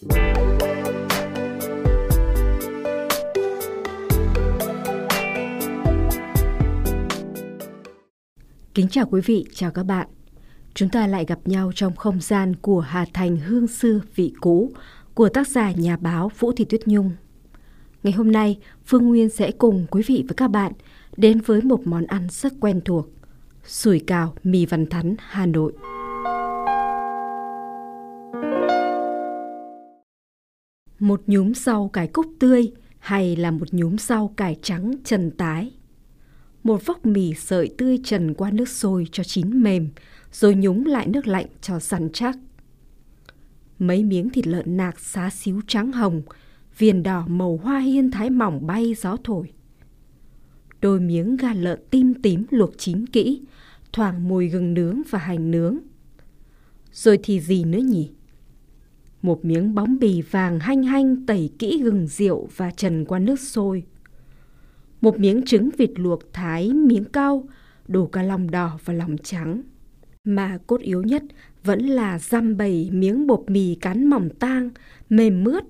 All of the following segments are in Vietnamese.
Kính chào quý vị, chào các bạn. Chúng ta lại gặp nhau trong không gian của Hà Thành Hương Xưa Vị Cũ của tác giả nhà báo Vũ Thị Tuyết Nhung. Ngày hôm nay, Phương Nguyên sẽ cùng quý vị và các bạn đến với một món ăn rất quen thuộc, sủi cào mì văn thắn Hà Nội. Một nhúm rau cải cúc tươi hay là một nhúm rau cải trắng trần tái một vóc mì sợi tươi trần qua nước sôi cho chín mềm, rồi nhúng lại nước lạnh cho săn chắc. Mấy miếng thịt lợn nạc xá xíu trắng hồng, viền đỏ màu hoa hiên thái mỏng bay gió thổi. Đôi miếng gà lợn tim tím luộc chín kỹ, thoảng mùi gừng nướng và hành nướng. Rồi thì gì nữa nhỉ? Một miếng bóng bì vàng hanh hanh tẩy kỹ gừng rượu và trần qua nước sôi một miếng trứng vịt luộc thái miếng cau, đủ cả lòng đỏ và lòng trắng. Mà cốt yếu nhất vẫn là răm bầy miếng bột mì cán mỏng tang, mềm mướt,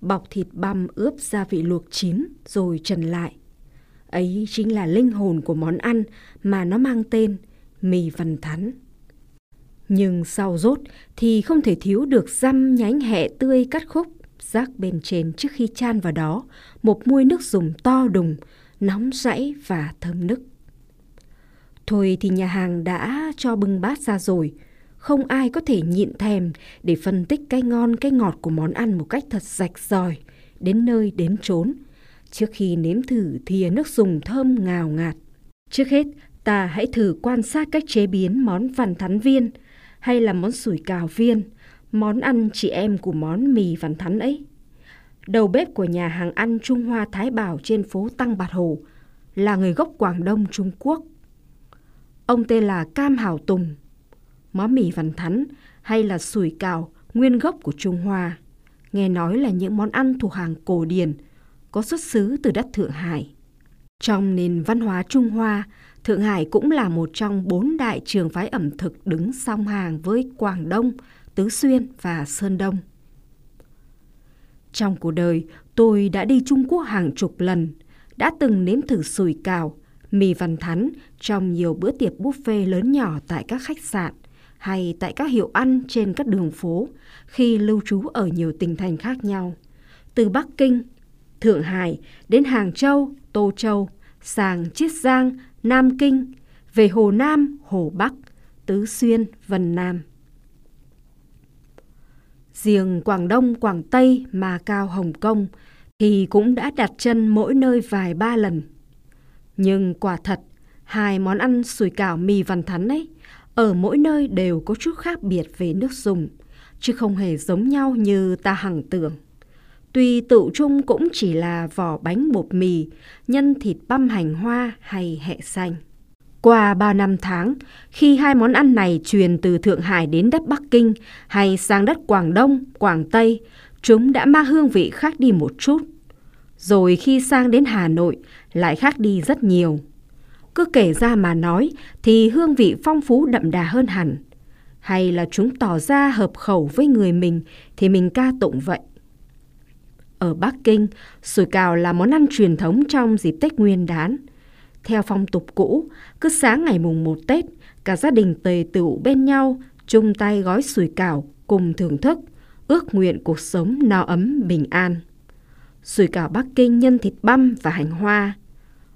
bọc thịt băm ướp gia vị luộc chín rồi trần lại. Ấy chính là linh hồn của món ăn mà nó mang tên mì vằn thắn. Nhưng sau rốt thì không thể thiếu được răm nhánh hẹ tươi cắt khúc, rác bên trên trước khi chan vào đó một muôi nước dùng to đùng, nóng rãy và thơm nức. Thôi thì nhà hàng đã cho bưng bát ra rồi, không ai có thể nhịn thèm để phân tích cái ngon cái ngọt của món ăn một cách thật rạch ròi, đến nơi đến chốn, trước khi nếm thử thìa nước dùng thơm ngào ngạt. Trước hết, ta hãy thử quan sát cách chế biến món vằn thắn viên hay là món sủi cào viên, món ăn chị em của món mì vằn thắn ấy đầu bếp của nhà hàng ăn Trung Hoa Thái Bảo trên phố Tăng Bạt Hồ, là người gốc Quảng Đông Trung Quốc. Ông tên là Cam Hảo Tùng. Món mì văn thắn hay là sủi cào nguyên gốc của Trung Hoa. Nghe nói là những món ăn thuộc hàng cổ điển, có xuất xứ từ đất Thượng Hải. Trong nền văn hóa Trung Hoa, Thượng Hải cũng là một trong bốn đại trường phái ẩm thực đứng song hàng với Quảng Đông, Tứ Xuyên và Sơn Đông. Trong cuộc đời, tôi đã đi Trung Quốc hàng chục lần, đã từng nếm thử sủi cào, mì văn thắn trong nhiều bữa tiệc buffet lớn nhỏ tại các khách sạn hay tại các hiệu ăn trên các đường phố khi lưu trú ở nhiều tỉnh thành khác nhau. Từ Bắc Kinh, Thượng Hải đến Hàng Châu, Tô Châu, sang Chiết Giang, Nam Kinh, về Hồ Nam, Hồ Bắc, Tứ Xuyên, Vân Nam. Riêng Quảng Đông, Quảng Tây, mà cao Hồng Kông thì cũng đã đặt chân mỗi nơi vài ba lần. Nhưng quả thật, hai món ăn sủi cảo mì văn thắn ấy, ở mỗi nơi đều có chút khác biệt về nước dùng, chứ không hề giống nhau như ta hằng tưởng. Tuy tự chung cũng chỉ là vỏ bánh bột mì, nhân thịt băm hành hoa hay hẹ xanh. Qua bao năm tháng, khi hai món ăn này truyền từ Thượng Hải đến đất Bắc Kinh hay sang đất Quảng Đông, Quảng Tây, chúng đã mang hương vị khác đi một chút. Rồi khi sang đến Hà Nội lại khác đi rất nhiều. Cứ kể ra mà nói thì hương vị phong phú đậm đà hơn hẳn. Hay là chúng tỏ ra hợp khẩu với người mình thì mình ca tụng vậy. Ở Bắc Kinh, sủi cào là món ăn truyền thống trong dịp Tết Nguyên đán – theo phong tục cũ, cứ sáng ngày mùng 1 Tết, cả gia đình tề tựu bên nhau, chung tay gói sủi cảo cùng thưởng thức, ước nguyện cuộc sống no ấm bình an. Sủi cảo Bắc Kinh nhân thịt băm và hành hoa.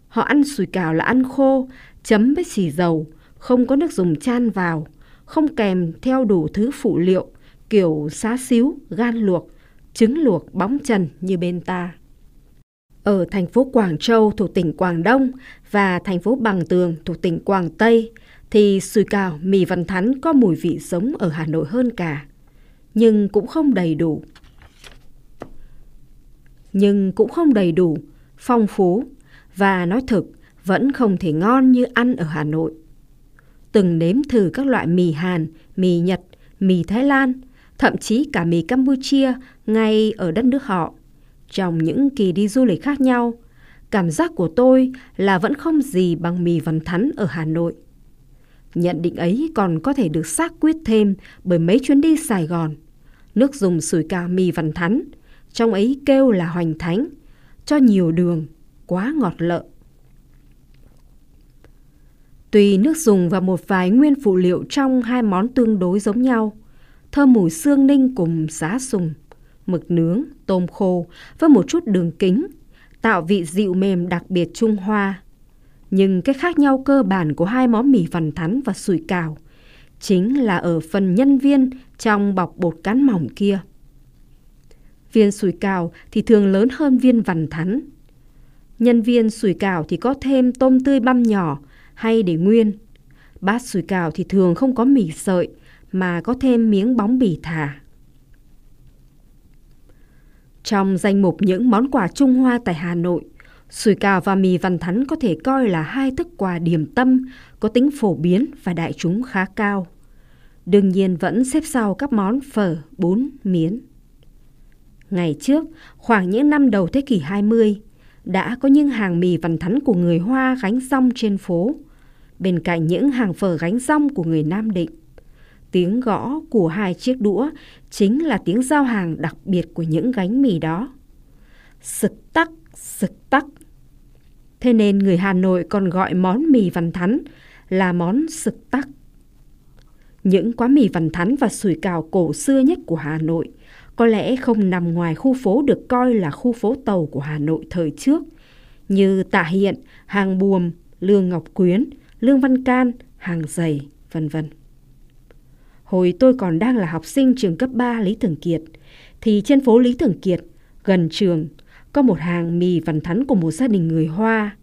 Họ ăn sủi cảo là ăn khô, chấm với xì dầu, không có nước dùng chan vào, không kèm theo đủ thứ phụ liệu, kiểu xá xíu, gan luộc, trứng luộc bóng trần như bên ta. Ở thành phố Quảng Châu thuộc tỉnh Quảng Đông và thành phố Bằng Tường thuộc tỉnh Quảng Tây thì sùi cào, mì văn thắn có mùi vị giống ở Hà Nội hơn cả. Nhưng cũng không đầy đủ. Nhưng cũng không đầy đủ, phong phú và nói thực vẫn không thể ngon như ăn ở Hà Nội. Từng nếm thử các loại mì Hàn, mì Nhật, mì Thái Lan, thậm chí cả mì Campuchia ngay ở đất nước họ trong những kỳ đi du lịch khác nhau, cảm giác của tôi là vẫn không gì bằng mì văn thắn ở Hà Nội. Nhận định ấy còn có thể được xác quyết thêm bởi mấy chuyến đi Sài Gòn. Nước dùng sủi cà mì vằn thắn, trong ấy kêu là hoành thánh, cho nhiều đường, quá ngọt lợ. Tùy nước dùng và một vài nguyên phụ liệu trong hai món tương đối giống nhau, thơm mùi xương ninh cùng giá sùng, mực nướng, tôm khô với một chút đường kính, tạo vị dịu mềm đặc biệt Trung Hoa. Nhưng cái khác nhau cơ bản của hai món mì vằn thắn và sủi cảo chính là ở phần nhân viên trong bọc bột cán mỏng kia. Viên sủi cảo thì thường lớn hơn viên vằn thắn. Nhân viên sủi cảo thì có thêm tôm tươi băm nhỏ hay để nguyên. Bát sủi cảo thì thường không có mì sợi mà có thêm miếng bóng bì thả. Trong danh mục những món quà Trung Hoa tại Hà Nội, sủi cảo và mì vằn thắn có thể coi là hai thức quà điểm tâm có tính phổ biến và đại chúng khá cao. Đương nhiên vẫn xếp sau các món phở, bún, miến. Ngày trước, khoảng những năm đầu thế kỷ 20, đã có những hàng mì vằn thắn của người Hoa gánh rong trên phố, bên cạnh những hàng phở gánh rong của người Nam Định. Tiếng gõ của hai chiếc đũa chính là tiếng giao hàng đặc biệt của những gánh mì đó. Sực tắc, sực tắc. Thế nên người Hà Nội còn gọi món mì vằn thắn là món sực tắc. Những quán mì vằn thắn và sủi cào cổ xưa nhất của Hà Nội có lẽ không nằm ngoài khu phố được coi là khu phố tàu của Hà Nội thời trước, như Tạ Hiện, Hàng Buồm, Lương Ngọc Quyến, Lương Văn Can, Hàng Giày, vân vân. Hồi tôi còn đang là học sinh trường cấp 3 Lý Thường Kiệt, thì trên phố Lý Thường Kiệt, gần trường, có một hàng mì vằn thắn của một gia đình người Hoa.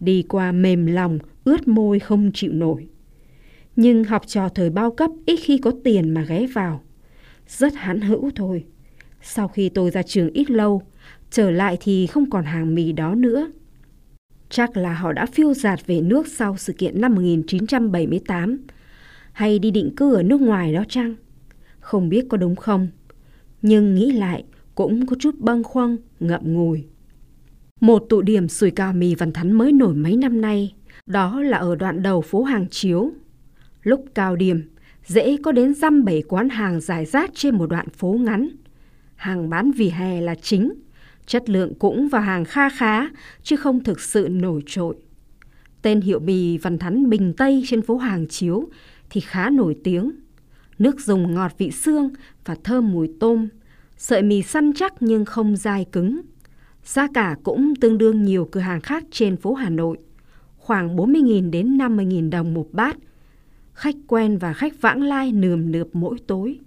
Đi qua mềm lòng, ướt môi không chịu nổi. Nhưng học trò thời bao cấp ít khi có tiền mà ghé vào. Rất hãn hữu thôi. Sau khi tôi ra trường ít lâu, trở lại thì không còn hàng mì đó nữa. Chắc là họ đã phiêu giạt về nước sau sự kiện năm 1978 hay đi định cư ở nước ngoài đó chăng? Không biết có đúng không? Nhưng nghĩ lại cũng có chút bâng khuâng, ngậm ngùi. Một tụ điểm sủi cào mì văn thắn mới nổi mấy năm nay, đó là ở đoạn đầu phố Hàng Chiếu. Lúc cao điểm, dễ có đến dăm bảy quán hàng dài rác trên một đoạn phố ngắn. Hàng bán vỉa hè là chính, chất lượng cũng vào hàng kha khá, chứ không thực sự nổi trội. Tên hiệu mì văn thắn Bình Tây trên phố Hàng Chiếu thì khá nổi tiếng. Nước dùng ngọt vị xương và thơm mùi tôm, sợi mì săn chắc nhưng không dai cứng. Giá cả cũng tương đương nhiều cửa hàng khác trên phố Hà Nội, khoảng 40.000 đến 50.000 đồng một bát. Khách quen và khách vãng lai nườm nượp mỗi tối.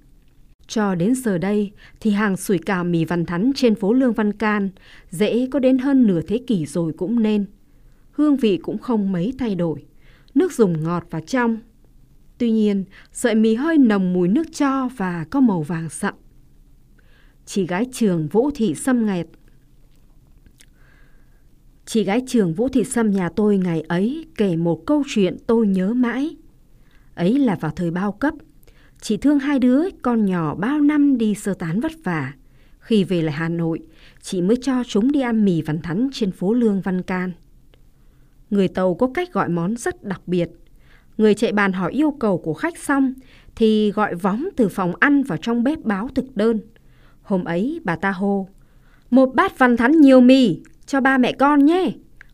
Cho đến giờ đây thì hàng sủi cảo mì văn thắn trên phố Lương Văn Can dễ có đến hơn nửa thế kỷ rồi cũng nên. Hương vị cũng không mấy thay đổi. Nước dùng ngọt và trong, Tuy nhiên, sợi mì hơi nồng mùi nước cho và có màu vàng sậm. Chị gái trường Vũ Thị Sâm ngày Chị gái trường Vũ Thị Sâm nhà tôi ngày ấy kể một câu chuyện tôi nhớ mãi. Ấy là vào thời bao cấp. Chị thương hai đứa con nhỏ bao năm đi sơ tán vất vả. Khi về lại Hà Nội, chị mới cho chúng đi ăn mì văn thắn trên phố Lương Văn Can. Người Tàu có cách gọi món rất đặc biệt – Người chạy bàn hỏi yêu cầu của khách xong thì gọi vóng từ phòng ăn vào trong bếp báo thực đơn. Hôm ấy bà ta hô, một bát văn thắn nhiều mì cho ba mẹ con nhé.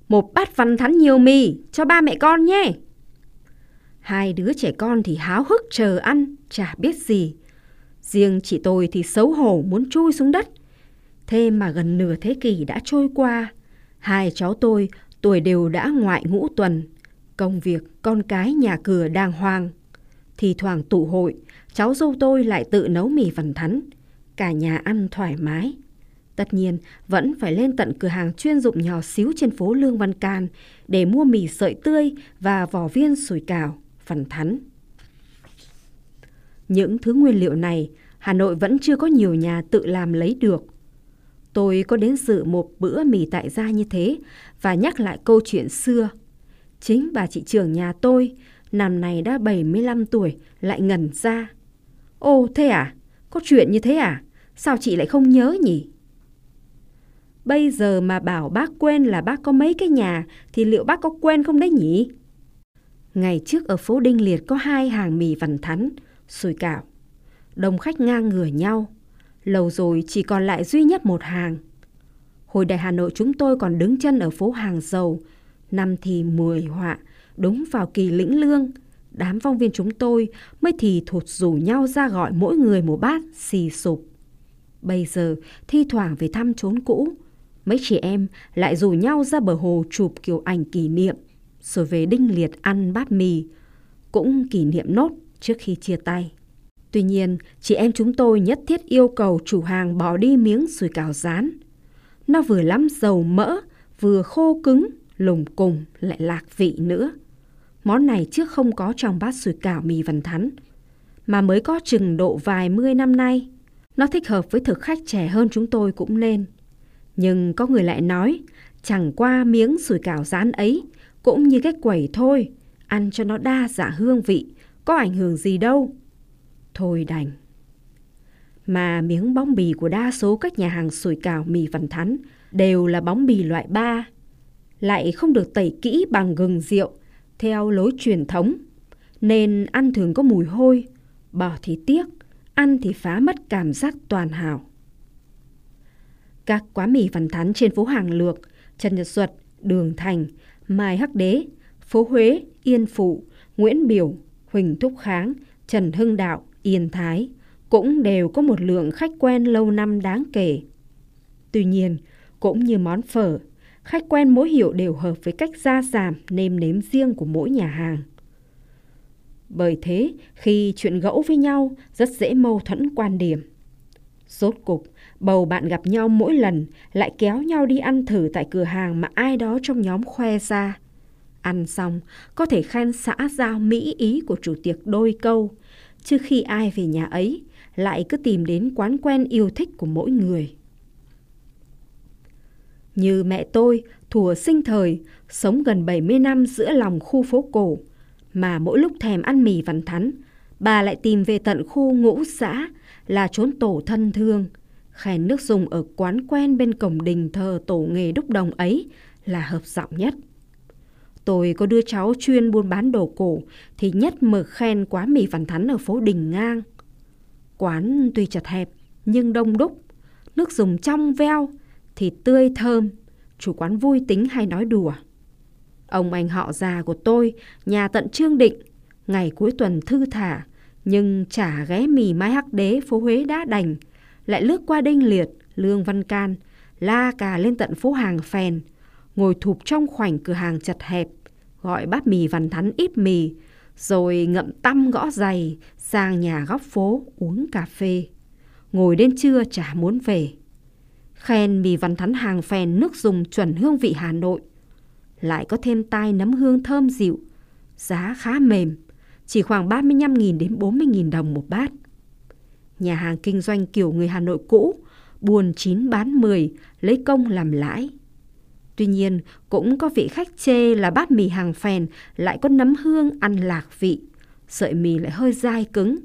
Một bát văn thắn nhiều mì cho ba mẹ con nhé. Hai đứa trẻ con thì háo hức chờ ăn, chả biết gì. Riêng chị tôi thì xấu hổ muốn chui xuống đất. Thế mà gần nửa thế kỷ đã trôi qua. Hai cháu tôi tuổi đều đã ngoại ngũ tuần Công việc, con cái, nhà cửa đàng hoàng. Thì thoảng tụ hội, cháu dâu tôi lại tự nấu mì vằn thắn. Cả nhà ăn thoải mái. Tất nhiên, vẫn phải lên tận cửa hàng chuyên dụng nhỏ xíu trên phố Lương Văn Can để mua mì sợi tươi và vỏ viên sủi cảo, phần thắn. Những thứ nguyên liệu này, Hà Nội vẫn chưa có nhiều nhà tự làm lấy được. Tôi có đến dự một bữa mì tại gia như thế và nhắc lại câu chuyện xưa – Chính bà chị trưởng nhà tôi, năm nay đã 75 tuổi, lại ngẩn ra. Ồ, thế à? Có chuyện như thế à? Sao chị lại không nhớ nhỉ? Bây giờ mà bảo bác quên là bác có mấy cái nhà thì liệu bác có quên không đấy nhỉ? Ngày trước ở phố Đinh Liệt có hai hàng mì vằn thắn, sùi cảo. Đông khách ngang ngửa nhau. Lâu rồi chỉ còn lại duy nhất một hàng. Hồi đại Hà Nội chúng tôi còn đứng chân ở phố hàng dầu. Năm thì mười họa, đúng vào kỳ lĩnh lương. Đám phong viên chúng tôi mới thì thụt rủ nhau ra gọi mỗi người một bát xì sụp. Bây giờ thi thoảng về thăm chốn cũ, mấy chị em lại rủ nhau ra bờ hồ chụp kiểu ảnh kỷ niệm, rồi về đinh liệt ăn bát mì, cũng kỷ niệm nốt trước khi chia tay. Tuy nhiên, chị em chúng tôi nhất thiết yêu cầu chủ hàng bỏ đi miếng sủi cảo rán. Nó vừa lắm dầu mỡ, vừa khô cứng, lùng cùng lại lạc vị nữa. Món này trước không có trong bát sủi cảo mì vằn thắn, mà mới có chừng độ vài mươi năm nay. Nó thích hợp với thực khách trẻ hơn chúng tôi cũng nên. Nhưng có người lại nói, chẳng qua miếng sủi cảo rán ấy cũng như cái quẩy thôi, ăn cho nó đa dạng hương vị, có ảnh hưởng gì đâu. Thôi đành. Mà miếng bóng bì của đa số các nhà hàng sủi cảo mì vằn thắn đều là bóng bì loại 3, lại không được tẩy kỹ bằng gừng rượu theo lối truyền thống, nên ăn thường có mùi hôi, bỏ thì tiếc, ăn thì phá mất cảm giác toàn hảo. Các quán mì văn thắn trên phố Hàng Lược, Trần Nhật Duật, Đường Thành, Mai Hắc Đế, phố Huế, Yên Phụ, Nguyễn Biểu, Huỳnh Thúc Kháng, Trần Hưng Đạo, Yên Thái cũng đều có một lượng khách quen lâu năm đáng kể. Tuy nhiên, cũng như món phở, khách quen mỗi hiệu đều hợp với cách gia giảm nêm nếm riêng của mỗi nhà hàng. Bởi thế, khi chuyện gẫu với nhau rất dễ mâu thuẫn quan điểm. Rốt cục, bầu bạn gặp nhau mỗi lần lại kéo nhau đi ăn thử tại cửa hàng mà ai đó trong nhóm khoe ra. Ăn xong, có thể khen xã giao mỹ ý của chủ tiệc đôi câu, chứ khi ai về nhà ấy lại cứ tìm đến quán quen yêu thích của mỗi người. Như mẹ tôi, thùa sinh thời, sống gần 70 năm giữa lòng khu phố cổ, mà mỗi lúc thèm ăn mì vằn thắn, bà lại tìm về tận khu ngũ xã là chốn tổ thân thương. Khen nước dùng ở quán quen bên cổng đình thờ tổ nghề đúc đồng ấy là hợp giọng nhất. Tôi có đưa cháu chuyên buôn bán đồ cổ thì nhất mực khen quán mì vằn thắn ở phố Đình Ngang. Quán tuy chật hẹp nhưng đông đúc, nước dùng trong veo, thịt tươi thơm, chủ quán vui tính hay nói đùa. Ông anh họ già của tôi, nhà tận Trương Định, ngày cuối tuần thư thả, nhưng chả ghé mì mai hắc đế phố Huế đã đành, lại lướt qua Đinh Liệt, Lương Văn Can, la cà lên tận phố hàng phèn, ngồi thụp trong khoảnh cửa hàng chật hẹp, gọi bát mì văn thắn ít mì, rồi ngậm tăm gõ giày sang nhà góc phố uống cà phê. Ngồi đến trưa chả muốn về. Khen mì văn thắn hàng phèn nước dùng chuẩn hương vị Hà Nội. Lại có thêm tai nấm hương thơm dịu, giá khá mềm, chỉ khoảng 35.000 đến 40.000 đồng một bát. Nhà hàng kinh doanh kiểu người Hà Nội cũ, buồn chín bán 10, lấy công làm lãi. Tuy nhiên, cũng có vị khách chê là bát mì hàng phèn lại có nấm hương ăn lạc vị. Sợi mì lại hơi dai cứng.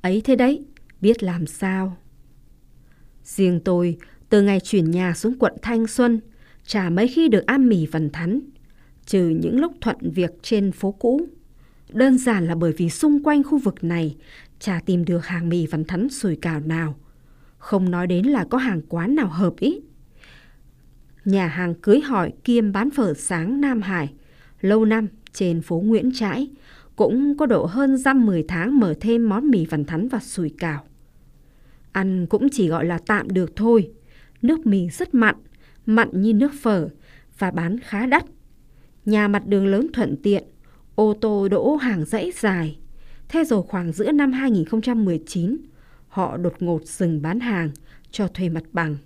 Ấy thế đấy, biết làm sao. Riêng tôi, từ ngày chuyển nhà xuống quận Thanh Xuân, chả mấy khi được ăn mì vần thắn, trừ những lúc thuận việc trên phố cũ. Đơn giản là bởi vì xung quanh khu vực này chả tìm được hàng mì vần thắn sùi cào nào. Không nói đến là có hàng quán nào hợp ý nhà hàng cưới hỏi kiêm bán phở sáng Nam Hải, lâu năm trên phố Nguyễn Trãi, cũng có độ hơn dăm 10 tháng mở thêm món mì vằn thắn và sùi cảo. Ăn cũng chỉ gọi là tạm được thôi, nước mì rất mặn, mặn như nước phở và bán khá đắt. Nhà mặt đường lớn thuận tiện, ô tô đỗ hàng dãy dài. Thế rồi khoảng giữa năm 2019, họ đột ngột dừng bán hàng cho thuê mặt bằng.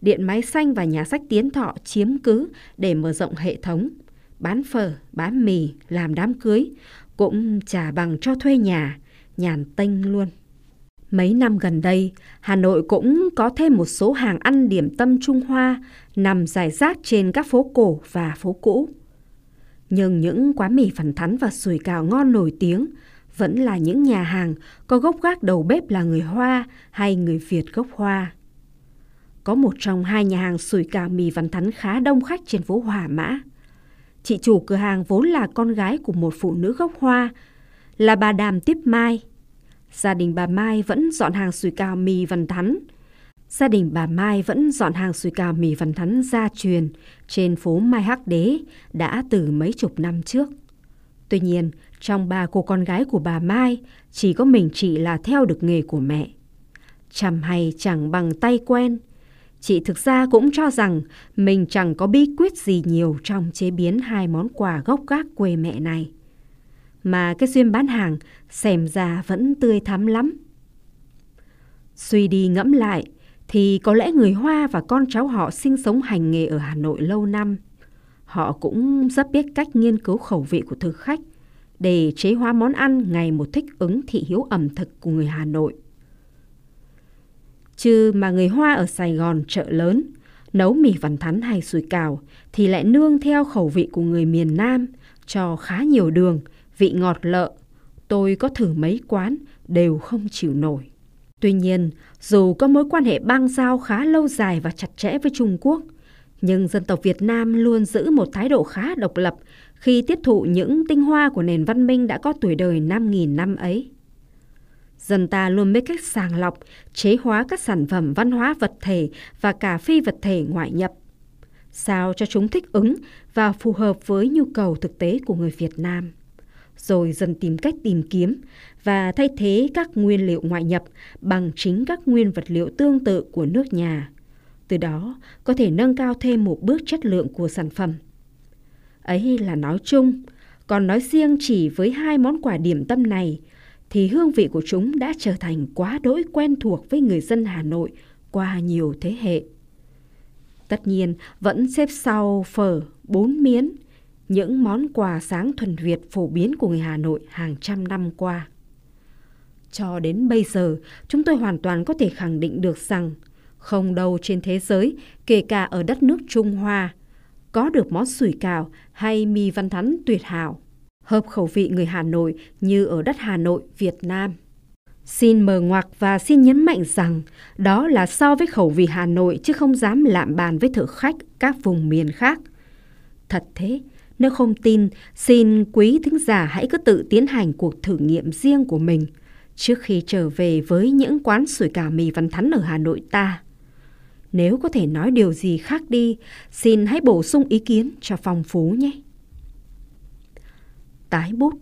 Điện Máy Xanh và Nhà sách Tiến Thọ chiếm cứ để mở rộng hệ thống. Bán phở, bán mì, làm đám cưới, cũng trả bằng cho thuê nhà, nhàn tênh luôn. Mấy năm gần đây, Hà Nội cũng có thêm một số hàng ăn điểm tâm Trung Hoa nằm rải rác trên các phố cổ và phố cũ. Nhưng những quán mì phản thắn và sủi cào ngon nổi tiếng vẫn là những nhà hàng có gốc gác đầu bếp là người Hoa hay người Việt gốc Hoa. Có một trong hai nhà hàng sủi cảo mì văn thắn khá đông khách trên phố Hòa Mã. Chị chủ cửa hàng vốn là con gái của một phụ nữ gốc Hoa, là bà Đàm Tiếp Mai. Gia đình bà Mai vẫn dọn hàng sủi cao mì văn thắn, gia đình bà Mai vẫn dọn hàng sủi cào mì văn thắn gia truyền trên phố Mai Hắc Đế đã từ mấy chục năm trước. Tuy nhiên, trong ba cô con gái của bà Mai, chỉ có mình chị là theo được nghề của mẹ. Chăm hay chẳng bằng tay quen. Chị thực ra cũng cho rằng mình chẳng có bí quyết gì nhiều trong chế biến hai món quà gốc gác quê mẹ này. Mà cái xuyên bán hàng xem ra vẫn tươi thắm lắm. Suy đi ngẫm lại, thì có lẽ người Hoa và con cháu họ sinh sống hành nghề ở Hà Nội lâu năm. Họ cũng rất biết cách nghiên cứu khẩu vị của thực khách để chế hóa món ăn ngày một thích ứng thị hiếu ẩm thực của người Hà Nội. Chứ mà người Hoa ở Sài Gòn chợ lớn, nấu mì vằn thắn hay sủi cảo thì lại nương theo khẩu vị của người miền Nam, cho khá nhiều đường, vị ngọt lợ. Tôi có thử mấy quán, đều không chịu nổi. Tuy nhiên, dù có mối quan hệ bang giao khá lâu dài và chặt chẽ với Trung Quốc, nhưng dân tộc Việt Nam luôn giữ một thái độ khá độc lập khi tiếp thụ những tinh hoa của nền văn minh đã có tuổi đời 5.000 năm ấy. Dân ta luôn biết cách sàng lọc, chế hóa các sản phẩm văn hóa vật thể và cả phi vật thể ngoại nhập, sao cho chúng thích ứng và phù hợp với nhu cầu thực tế của người Việt Nam rồi dần tìm cách tìm kiếm và thay thế các nguyên liệu ngoại nhập bằng chính các nguyên vật liệu tương tự của nước nhà. Từ đó có thể nâng cao thêm một bước chất lượng của sản phẩm. Ấy là nói chung, còn nói riêng chỉ với hai món quà điểm tâm này thì hương vị của chúng đã trở thành quá đỗi quen thuộc với người dân Hà Nội qua nhiều thế hệ. Tất nhiên vẫn xếp sau phở, bốn miến, những món quà sáng thuần Việt phổ biến của người Hà Nội hàng trăm năm qua. Cho đến bây giờ, chúng tôi hoàn toàn có thể khẳng định được rằng không đâu trên thế giới, kể cả ở đất nước Trung Hoa, có được món sủi cào hay mì văn thắn tuyệt hảo, hợp khẩu vị người Hà Nội như ở đất Hà Nội, Việt Nam. Xin mở ngoặc và xin nhấn mạnh rằng đó là so với khẩu vị Hà Nội chứ không dám lạm bàn với thử khách các vùng miền khác. Thật thế, nếu không tin, xin quý thính giả hãy cứ tự tiến hành cuộc thử nghiệm riêng của mình trước khi trở về với những quán sủi cảo mì văn thắn ở Hà Nội ta. Nếu có thể nói điều gì khác đi, xin hãy bổ sung ý kiến cho phong phú nhé. Tái bút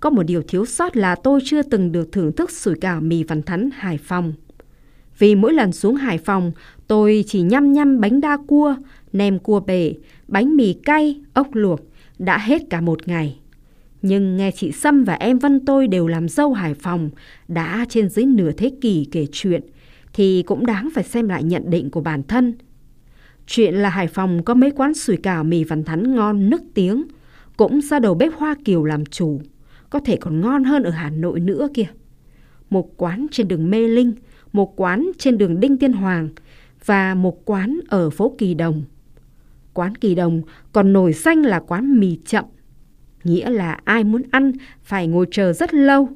Có một điều thiếu sót là tôi chưa từng được thưởng thức sủi cảo mì văn thắn Hải Phòng. Vì mỗi lần xuống Hải Phòng, tôi chỉ nhăm nhăm bánh đa cua, nem cua bể, bánh mì cay, ốc luộc, đã hết cả một ngày. Nhưng nghe chị Sâm và em Vân tôi đều làm dâu Hải Phòng, đã trên dưới nửa thế kỷ kể chuyện, thì cũng đáng phải xem lại nhận định của bản thân. Chuyện là Hải Phòng có mấy quán sủi cảo mì văn thắn ngon nức tiếng, cũng do đầu bếp Hoa Kiều làm chủ, có thể còn ngon hơn ở Hà Nội nữa kìa. Một quán trên đường Mê Linh, một quán trên đường Đinh Tiên Hoàng và một quán ở phố Kỳ Đồng. Quán Kỳ Đồng còn nổi danh là quán mì chậm, nghĩa là ai muốn ăn phải ngồi chờ rất lâu.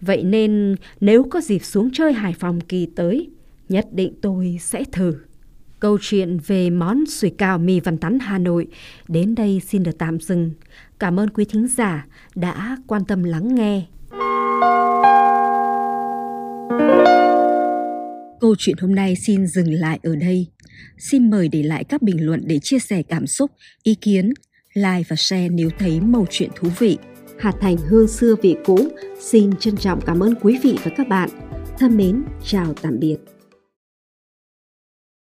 Vậy nên nếu có dịp xuống chơi Hải Phòng kỳ tới, nhất định tôi sẽ thử. Câu chuyện về món sủi cào mì văn tắn Hà Nội đến đây xin được tạm dừng. Cảm ơn quý thính giả đã quan tâm lắng nghe. Câu chuyện hôm nay xin dừng lại ở đây. Xin mời để lại các bình luận để chia sẻ cảm xúc, ý kiến, like và share nếu thấy mẩu chuyện thú vị. Hạt Thành hương xưa vị cũ xin trân trọng cảm ơn quý vị và các bạn. Thân mến, chào tạm biệt.